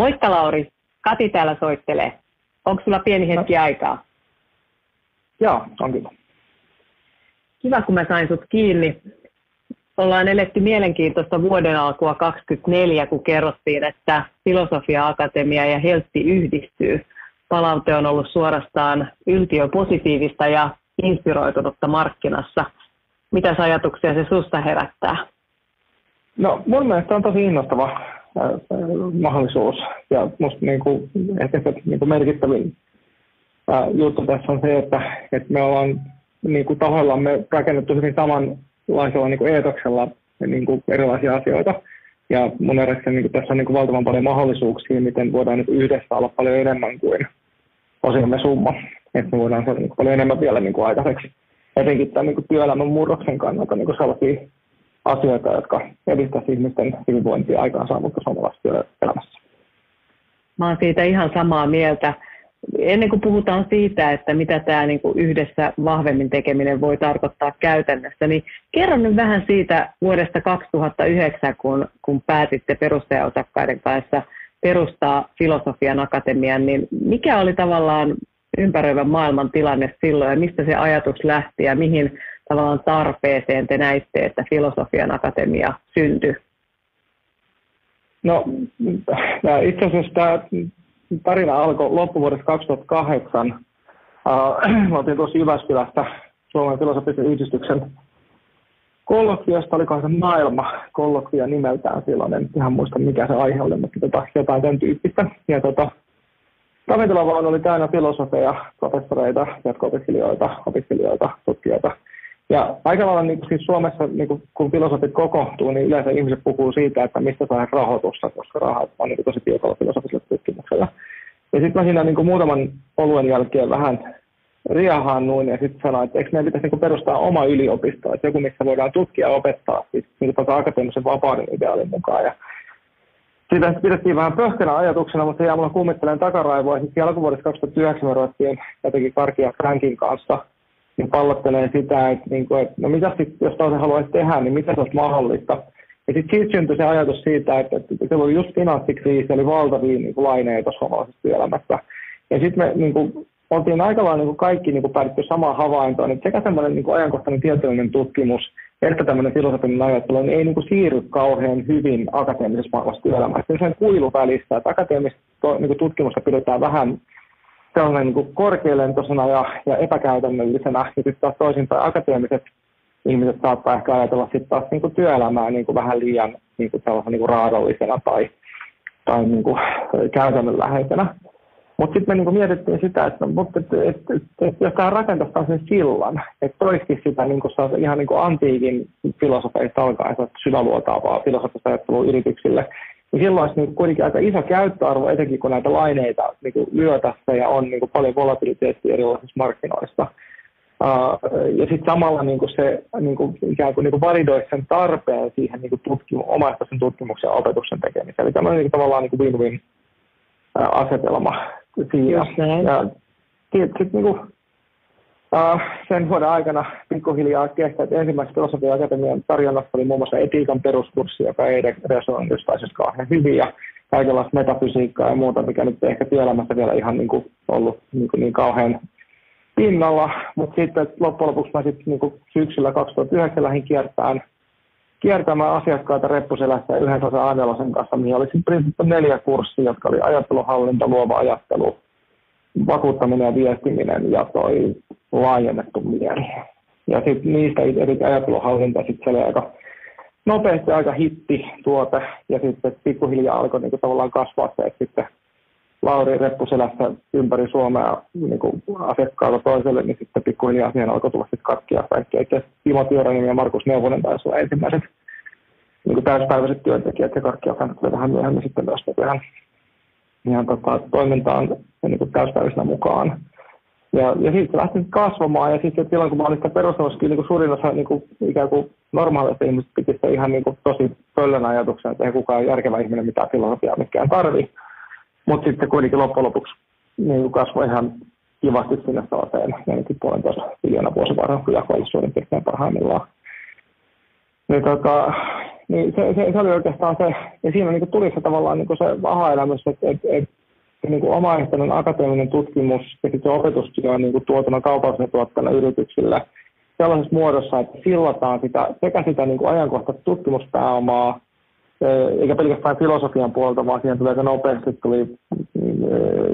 Moikka Lauri, Kati täällä soittelee. Onko sulla pieni hetki no. aikaa? Joo, on kyllä. Kiva, kun mä sain sut kiinni. Ollaan eletty mielenkiintoista vuoden alkua 24, kun kerrottiin, että Filosofia Akatemia ja Heltti yhdistyy. Palaute on ollut suorastaan yltiöpositiivista ja inspiroitunutta markkinassa. Mitä ajatuksia se susta herättää? No mun mielestä on tosi innostava mahdollisuus. Ja musta niin kuin, ehkä se niin kuin merkittävin ää, juttu tässä on se, että, että me ollaan niin kuin tahoillamme rakennettu hyvin samanlaisella niin kuin eetoksella niin kuin erilaisia asioita. Ja mun mielestä niin kuin, tässä on niin kuin valtavan paljon mahdollisuuksia, miten voidaan niin yhdessä olla paljon enemmän kuin osiomme summa. Että me voidaan saada niin kuin, paljon enemmän vielä niin kuin aikaiseksi. Etenkin tämän niin kuin, työelämän murroksen kannalta niin kuin sellaisia asioita, jotka edistävät ihmisten hyvinvointia aikaansaamutta suomalaisessa työelämässä. Mä olen siitä ihan samaa mieltä. Ennen kuin puhutaan siitä, että mitä tämä niin kuin yhdessä vahvemmin tekeminen voi tarkoittaa käytännössä, niin kerro nyt vähän siitä vuodesta 2009, kun, kun päätitte perustajaosakkaiden kanssa perustaa Filosofian Akatemian, niin mikä oli tavallaan ympäröivän maailman tilanne silloin ja mistä se ajatus lähti ja mihin tavallaan tarpeeseen te näitte, että Filosofian Akatemia syntyi? No itse asiassa tämä tarina alkoi loppuvuodesta 2008. Uh, me oltiin tuossa Jyväskylästä Suomen filosofisen yhdistyksen kollokviosta, olikohan se maailma kollokvia nimeltään silloin, en ihan muista mikä se aihe oli, mutta tota, jotain sen tyyppistä. Ja tota, ravintolavaan oli täynnä filosofeja, professoreita, jatko-opiskelijoita, opiskelijoita, tutkijoita – ja aika lailla niin siis Suomessa, niin kuin, kun filosofit kokoontuu, niin yleensä ihmiset puhuu siitä, että mistä saa rahoitusta, koska rahat on niin tosi tiukalla filosofisella tutkimuksella. Ja sitten mä siinä niin kuin muutaman oluen jälkeen vähän riahaannuin ja sitten sanoin, että eikö meidän pitäisi niin perustaa oma yliopisto, että joku, missä voidaan tutkia ja opettaa siis, niin kuin akateemisen vapauden ideaalin mukaan. Ja sitä pidettiin vähän pöhkönä ajatuksena, mutta se jää mulla kummittelen takaraivoa. Sitten alkuvuodesta 2009 me ruvettiin jotenkin Karkia Frankin kanssa – niin pallottelee sitä, että, niin kuin, että no mitä sitten, jos toisen haluaisi tehdä, niin mitä se olisi mahdollista. Ja sitten siitä syntyi se ajatus siitä, että, että se oli just finanssikriisi, oli valtavia niin kuin, laineita suomalaisessa työelämässä. Ja sitten me niin kuin, oltiin aika lailla niin kaikki niin kuin, päädytty samaan havaintoon, että sekä semmoinen niin ajankohtainen tieteellinen tutkimus, että tämmöinen filosofinen ajattelu, niin ei niin kuin, siirry kauhean hyvin akateemisessa maailmassa työelämässä. Se on kuilu välissä, että akateemista niin tutkimusta pidetään vähän sellainen niin korkealentoisena ja, ja epäkäytännöllisenä. Ja sitten taas toisinpäin akateemiset ihmiset saattaa ehkä ajatella sitten taas niin kuin työelämää niin kuin vähän liian niin kuin niin kuin raadollisena tai, tai niin kuin käytännönläheisenä. Mutta sitten me niin mietittiin sitä, että, mutta, että, että, että, jos tämä rakentaisi sen sillan, että toisikin sitä niin kuin ihan niin kuin antiikin filosofeista alkaen syväluotaavaa filosofista ajattelua yrityksille, niin silloin olisi niin kuitenkin aika iso käyttöarvo, etenkin kun näitä laineita niin kuin lyö tässä ja on niin kuin paljon volatiliteettia erilaisissa markkinoissa. Uh, ja sitten samalla niin kuin se niin kuin, ikään kuin, niin kuin validoi sen tarpeen siihen niin kuin tutkimu- omaehtoisen tutkimuksen ja opetuksen tekemiseen. Eli tämmöinen niin kuin, tavallaan niin kuin win-win asetelma siinä. Ja sitten niin kuin, Uh, sen vuoden aikana pikkuhiljaa kestää, että ensimmäisessä Filosofia Akatemian tarjonnassa oli muun muassa etiikan peruskurssi, joka ei resonoinut jostain kauhean hyvin, ja kaikenlaista metafysiikkaa ja muuta, mikä nyt ehkä työelämässä vielä ihan niin kuin ollut niin, kuin niin kauhean pinnalla, mutta sitten loppujen lopuksi mä sitten niin syksyllä 2009 lähdin kiertämään, kiertämään asiakkaita reppuselässä yhdessä osa kanssa, mihin oli sitten neljä kurssia, jotka oli ajatteluhallinta, luova ajattelu, vakuuttaminen ja viestiminen ja toi laajennettu mieli. Ja sitten niistä eri ajatteluhallinta sitten oli aika nopeasti aika hitti tuote ja sitten pikkuhiljaa alkoi niinku tavallaan kasvaa se, että sitten Lauri Reppuselässä ympäri Suomea niin asiakkaalta toiselle, niin sitten pikkuhiljaa siihen alkoi tulla sitten kaikkia kaikkia. Itse Timo Työränen ja Markus Neuvonen taisi olla ensimmäiset niin täyspäiväiset työntekijät ja kaikki alkanut vähän myöhemmin sitten myös ihan ihan tota, toimintaan niin kuin täyspäiväisenä mukaan. Ja, ja siitä se lähti kasvamaan, ja sitten silloin kun mä olin sitä perustamassa, niin suurin osa niin kuin, ikään kuin normaaleista ihmisistä piti sitä ihan niin kuin, tosi pöllön ajatuksen, että ei kukaan järkevä ihminen mitään filosofiaa mikään tarvii. Mutta sitten kuitenkin loppujen lopuksi niin kuin kasvoi ihan kivasti sinne sellaiseen ainakin puolentoista miljoonaa vuosivarhan jakoille suurin piirtein parhaimmillaan. Niin, tota, niin se, se, se, oli oikeastaan se, ja siinä niin kuin tuli se tavallaan niin kuin se aha-elämys, että, että, että niin kuin omaehtoinen akateeminen tutkimus ja sitten opetustyö on niin kuin tuotuna kaupallisen tuottana yrityksille sellaisessa muodossa, että sillataan sitä, sekä sitä niin kuin ajankohtaista tutkimuspääomaa, eikä pelkästään filosofian puolelta, vaan siihen tulee aika nopeasti tuli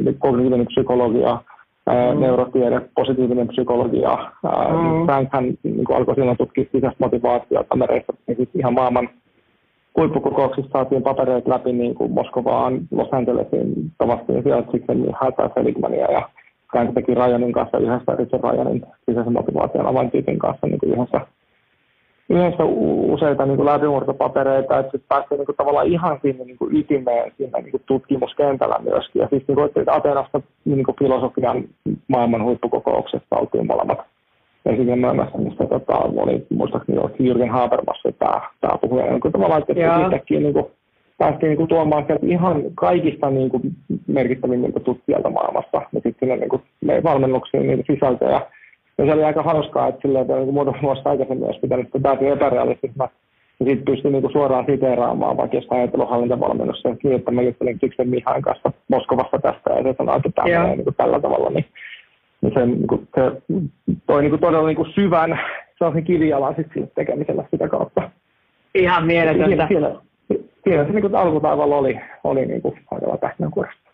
niin kognitiivinen psykologia, mm. neurotiede, positiivinen psykologia. Mm. Frankhän niin alkoi silloin tutkia sisäistä motivaatiota Amerikassa, niin ihan maailman huippukokouksissa saatiin papereita läpi niin kuin Moskovaan, Los Angelesiin, tavattiin sitten Hatta Seligmania ja Frank teki Ryanin kanssa yhdessä Richard Ryanin sisäisen motivaation avaintyypin kanssa niin kuin yhdessä yhdessä useita niin kuin läpimurtopapereita, että sitten päästiin niin kuin, tavallaan ihan sinne niin kuin ytimeen siinä niin kuin tutkimuskentällä myöskin. Ja siis niin kuin, että Atenasta niin kuin filosofian maailman huippukokouksessa oltiin molemmat esitelmässä, mistä tota, oli muistaakseni Jürgen Habermas tämä, tämä puhuja. Niin kuin, tavallaan, että yhtäkkiä niin kuin, päästiin niin kuin, tuomaan sieltä ihan kaikista niin kuin, merkittävimmiltä tutkijalta maailmassa ja sitten niin kuin, valmennuksiin niin sisältöjä ja se oli aika hauskaa, että silleen, että niin muutama vuosi aikaisemmin olisi pitänyt täytyy epärealistisena. Ja sitten pystyi niin suoraan siteeraamaan vaikka jostain ajatteluhallintavalmennossa, niin että mä juttelin Kiksen Mihain kanssa Moskovassa tästä ja se sanoi, että tämä menee niin tällä tavalla. Niin, niin se, niin kuin, se toi niin kuin todella niin kuin syvän sellaisen kivijalan sitten sille tekemisellä sitä kautta. Ihan mieletöntä. Siinä, siinä, siinä se niin kuin alkutaivalla oli, oli niin kuin aika pähkinänkuoresta.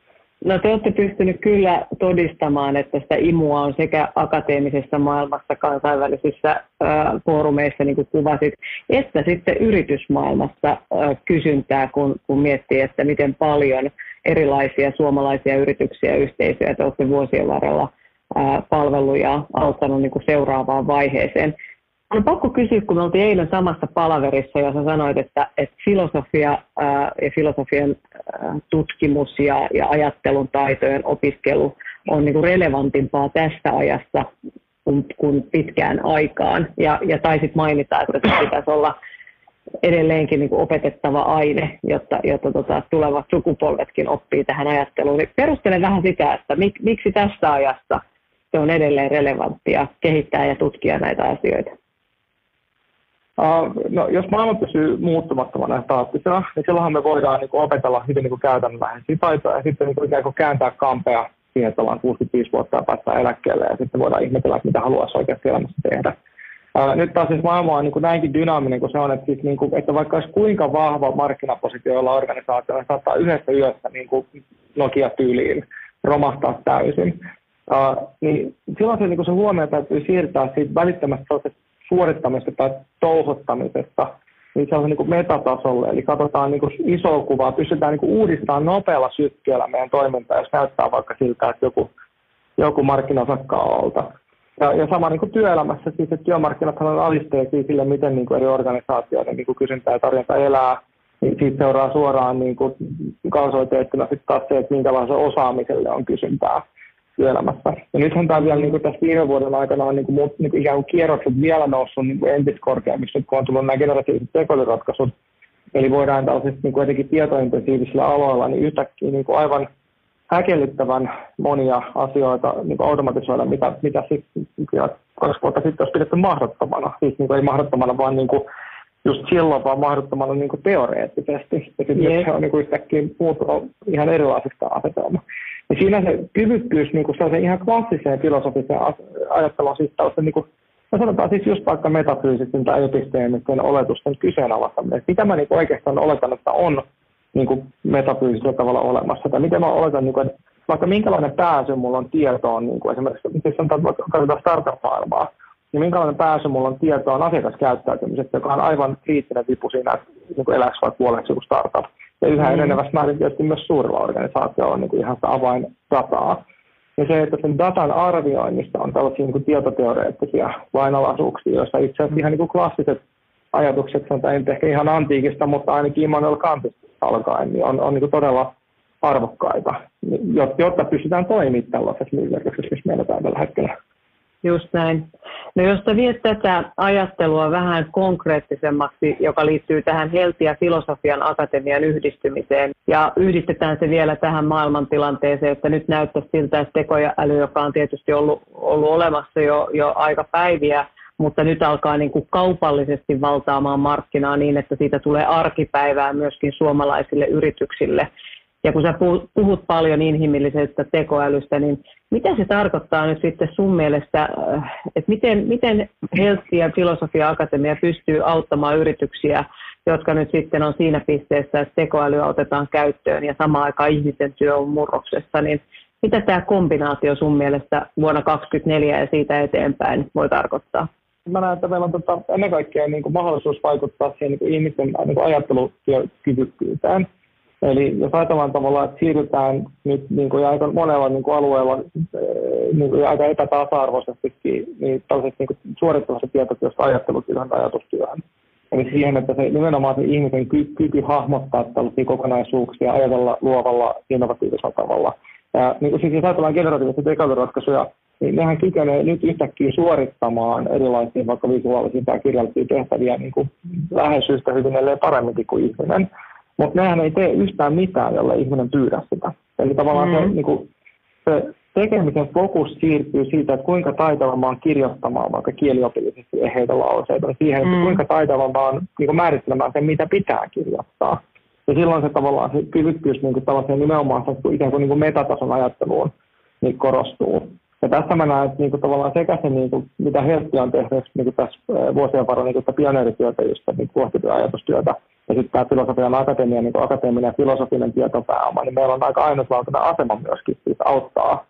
No te olette pystynyt kyllä todistamaan, että sitä imua on sekä akateemisessa maailmassa, kansainvälisissä ää, foorumeissa, niin kuin kuvasit, että sitten yritysmaailmassa ää, kysyntää, kun, kun miettii, että miten paljon erilaisia suomalaisia yrityksiä ja yhteisöjä te olette vuosien varrella palveluja auttanut niin kuin seuraavaan vaiheeseen. On pakko kysyä, kun me oltiin eilen samassa palaverissa, jossa sanoit, että, että filosofia ää, ja filosofian ää, tutkimus ja, ja ajattelun taitojen opiskelu on niin kuin relevantimpaa tästä ajasta kuin, kuin pitkään aikaan. Ja, ja taisit mainita, että se pitäisi olla edelleenkin niin kuin opetettava aine, jotta, jotta tota, tulevat sukupolvetkin oppii tähän ajatteluun. Niin perustele vähän sitä, että mik, miksi tässä ajassa se on edelleen relevanttia kehittää ja tutkia näitä asioita. No, jos maailma pysyy muuttumattomana ja staattisena, niin silloinhan me voidaan niin kuin, opetella hyvin niin käytännönläheisiä taitoja ja sitten niin kuin, ikään kuin kääntää kampea siihen, että ollaan 65 vuotta ja päästään eläkkeelle ja sitten voidaan ihmetellä, mitä haluaisi oikeasti elämässä tehdä. Nyt taas siis maailma on niin kuin näinkin dynaaminen kuin se on, että, siis, niin kuin, että vaikka olisi kuinka vahva markkinapositio jolla organisaatio, niin saattaa yhdessä yössä niin kuin Nokia-tyyliin romahtaa täysin. Uh, niin silloin se, niin se huomio täytyy siirtää siitä välittömästä suorittamisesta tai touhottamisesta niin se on niin kuin metatasolle, eli katsotaan niin isoa kuvaa, pystytään niin uudistamaan nopealla sykkeellä meidän toimintaa, jos näyttää vaikka siltä, että joku, joku markkinasakka Ja, ja sama niin työelämässä, siis että työmarkkinat on alisteisia sille, miten niin eri organisaatioiden niin kuin kysyntä ja tarjonta elää, niin siitä seuraa suoraan niin kuin kausoiteettuna sitten taas se, että minkälaisella osaamiselle on kysyntää työelämässä. Ja nythän tämä vielä niin kuin tässä viime vuoden aikana on niin kuin, muut, niin kuin ikään kuin kierrokset vielä noussut niin kuin entistä korkeammiksi, kun on tullut nämä generatiiviset tekoälyratkaisut. Eli voidaan tällaisissa niin kuin etenkin tietointensiivisillä aloilla niin yhtäkkiä niin kuin aivan häkellyttävän monia asioita niin kuin automatisoida, mitä, mitä sitten kaksi vuotta sitten olisi pidetty mahdottomana. Siis niin kuin ei mahdottomana, vaan niin kuin just silloin vaan mahdottomana niin kuin teoreettisesti. Ja sitten se on niin kuin yhtäkkiä muuttunut ihan erilaisista asetelmasta. Ja siinä se kyvykkyys niin kuin se ihan klassiseen filosofiseen ajatteluun siis tällaisen niin kuin, no sanotaan siis just vaikka metafyysisten tai episteemisten oletusten kyseenalaistaminen. Mitä mä niin kuin oikeastaan oletan, että on niin kuin metafyysisellä tavalla olemassa, tai miten mä oletan, niin kuin, että vaikka minkälainen pääsy mulla on tietoon, niin kuin esimerkiksi siis sanotaan, vaikka katsotaan startup-maailmaa, niin minkälainen pääsy mulla on tietoon asiakaskäyttäytymisestä, joka on aivan kriittinen vipu siinä, että niin eläisi vaikka puoleksi joku startup ja yhä mm. enenevässä määrin tietysti myös suurilla organisaatioilla on niin kuin ihan sitä avaindataa. Ja se, että sen datan arvioinnista on tällaisia niin kuin tietoteoreettisia lainalaisuuksia, joissa itse asiassa ihan niin kuin klassiset ajatukset, sanotaan nyt ehkä ihan antiikista, mutta ainakin Immanuel Kantista alkaen, niin on, on niin kuin todella arvokkaita, jotta pystytään toimimaan tällaisessa myllerryksessä, missä meillä tällä hetkellä. Just näin. No jos sä viet tätä ajattelua vähän konkreettisemmaksi, joka liittyy tähän Helti- ja filosofian akatemian yhdistymiseen, ja yhdistetään se vielä tähän maailmantilanteeseen, että nyt näyttää siltä, että tekoäly, joka on tietysti ollut, ollut olemassa jo, jo aika päiviä, mutta nyt alkaa niin kuin kaupallisesti valtaamaan markkinaa niin, että siitä tulee arkipäivää myöskin suomalaisille yrityksille. Ja kun sä puhut paljon inhimillisestä tekoälystä, niin mitä se tarkoittaa nyt sitten sun mielestä, äh, että miten, miten Helsi ja Filosofia Akatemia pystyy auttamaan yrityksiä, jotka nyt sitten on siinä pisteessä, että tekoälyä otetaan käyttöön ja samaan aikaan ihmisen työ on murroksessa, niin mitä tämä kombinaatio sun mielestä vuonna 2024 ja siitä eteenpäin voi tarkoittaa? Mä näen, että meillä on tota, ennen kaikkea niin kuin mahdollisuus vaikuttaa siihen niin kuin ihmisten niin kuin ajattelukyvykkyyteen. Eli jos ajatellaan tavallaan, että siirrytään nyt niin kuin aika monella niin kuin alueella eh, niin kuin aika epätasa-arvoisestikin niin tällaiset niin suorittavassa tietotyöstä ajattelutyöhön tai ajatustyöhön. Eli siihen, että se nimenomaan se ihmisen ky- kyky hahmottaa tällaisia kokonaisuuksia, ajatella luovalla, innovatiivisella tavalla. Ja niin kuin siis jos ajatellaan generatiivisia tekoälyratkaisuja, niin nehän kykenee nyt yhtäkkiä suorittamaan erilaisia vaikka visuaalisia tai kirjallisia tehtäviä niin kuin lähes yhtä hyvin, ellei paremminkin kuin ihminen. Mutta nehän ei tee yhtään mitään, jolle ihminen pyydä sitä. Eli tavallaan mm-hmm. se, niin kuin, se tekemisen fokus siirtyy siitä, että kuinka taitava mä oon kirjoittamaan vaikka kieliopillisesti eheitä lauseita, siihen, että mm. kuinka taitava mä oon niin määrittelemään sen, mitä pitää kirjoittaa. Ja silloin se tavallaan se kyvykkyys niin kuin nimenomaan ikään kuin, niin kuin metatason ajatteluun niin korostuu. Ja tässä mä näen, että niin kuin, tavallaan sekä se, niin kuin, mitä Heltti on tehnyt niin kuin tässä vuosien varrella niin kuin pioneerityötä, just niin ajatustyötä, ja sitten tämä filosofian akatemia, niin akateeminen ja filosofinen tietopääoma, niin meillä on aika ainutlaatuinen asema myöskin siis auttaa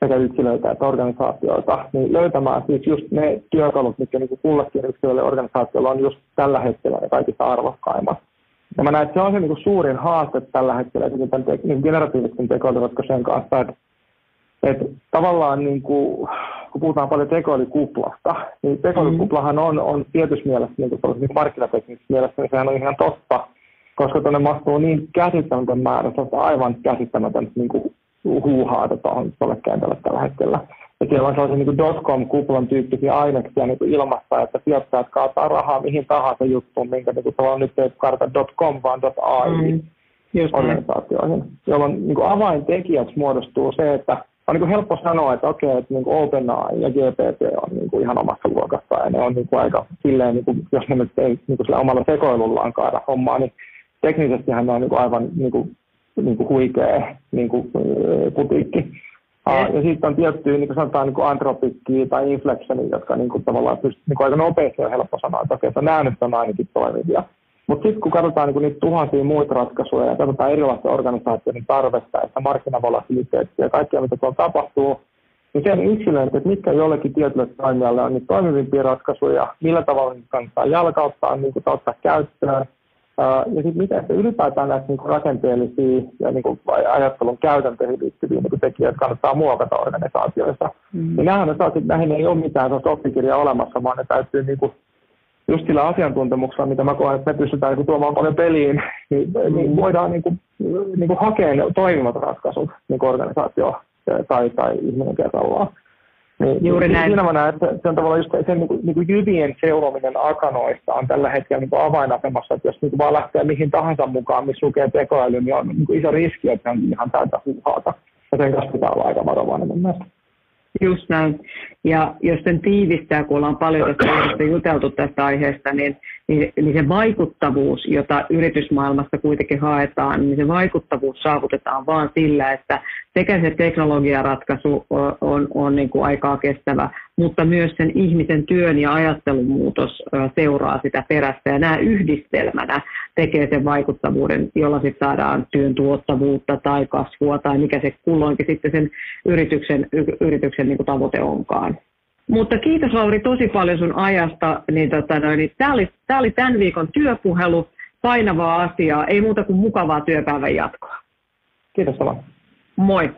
sekä yksilöitä että organisaatioita, niin löytämään siis just ne työkalut, mitkä niin kuin kullekin yksilölle organisaatiolla on just tällä hetkellä ne kaikista arvokkaimmat. Ja mä näen, että se on se niin kuin suurin haaste tällä hetkellä tämän te- niin generatiivisten tekoälyratkaisujen kanssa, että, että tavallaan niin kuin, kun puhutaan paljon tekoälykuplasta, niin tekoälykuplahan on, on tietyssä mielessä, niin kuin, markkinateknisessä mielessä, niin sehän on ihan totta, koska tuonne mahtuu niin käsittämätön määrä, se on aivan käsittämätön niin kuin, huuhaata tuohon tuolle kentälle tällä hetkellä. Ja siellä on sellaisia niin dotcom-kuplan tyyppisiä aineksia niin ilmassa, että sijoittajat kaataa rahaa mihin tahansa juttuun, minkä niin kuin, nyt ei karta .com, vaan .ai mm, organisaatioihin, jolloin niin kuin avaintekijäksi muodostuu se, että on niin kuin helppo sanoa, että okei, että niin OpenAI ja GPT on niin kuin ihan omassa luokassa ja ne on niin kuin aika silleen, niin kuin, jos ne nyt ei niin kuin sillä omalla sekoilullaan kaada hommaa, niin teknisesti ne on niin kuin aivan niin kuin, niin kuin huikea niin kuin, putiikki. Ja, ja sitten on tiettyjä, niin kuin sanotaan, niin antropikkiä tai inflectionia, jotka niin kuin, tavallaan pystyy niin kuin aika nopeasti on helppo sanoa, että okei, että nämä nyt on ainakin toimivia. Mutta sitten kun katsotaan niin niitä tuhansia muita ratkaisuja ja katsotaan erilaisten organisaatioiden tarvetta ja markkinavolatiliteettia ja kaikkea, mitä tuolla tapahtuu, niin se on yksilöinti, että mitkä jollekin tietylle toimijalle on niitä toimivimpia ratkaisuja, millä tavalla niitä kannattaa jalkauttaa, niin kuin ottaa käyttöön, ja sitten miten se ylipäätään näitä niin kuin rakenteellisia ja niin kuin ajattelun käytäntöihin liittyviä niin tekijöitä kannattaa muokata organisaatioissa. Mm. Ja nämähän on että näihin ei ole mitään oppikirjaa olemassa, vaan ne täytyy niin kuin, just sillä asiantuntemuksella, mitä mä koen, että me pystytään niin tuomaan paljon peliin, niin, niin voidaan niin kuin, niin kuin hakea ne toimivat ratkaisut niin organisaatio tai, tai ihminen kerrallaan. Niin, Juuri niin, näin. Siinä mä näen, että se on tavallaan just sen niin kuin, niin kuin jyvien seurominen akanoista on tällä hetkellä niin kuin avainasemassa, että jos niin kuin vaan lähtee mihin tahansa mukaan, missä lukee tekoäly, niin on niin kuin iso riski, että se on ihan täytä huuhaata. Ja sen kanssa pitää olla aika varovainen mun mielestä. Just näin. Ja jos sen tiivistää, kun ollaan paljon tästä juteltu tästä aiheesta, niin, niin, niin se vaikuttavuus, jota yritysmaailmassa kuitenkin haetaan, niin se vaikuttavuus saavutetaan vain sillä, että sekä se teknologiaratkaisu on, on, on niin kuin aikaa kestävä, mutta myös sen ihmisen työn ja ajattelun muutos seuraa sitä perässä. Ja nämä yhdistelmänä tekee sen vaikuttavuuden, jolla sitten saadaan työn tuottavuutta tai kasvua tai mikä se kulloinkin sitten sen yrityksen, yrityksen niin kuin tavoite onkaan. Mutta kiitos Lauri tosi paljon sun ajasta. Niin tota noin, niin tämä, oli, tämä oli tämän viikon työpuhelu, painavaa asiaa, ei muuta kuin mukavaa työpäivän jatkoa. Kiitos Sala. Moi.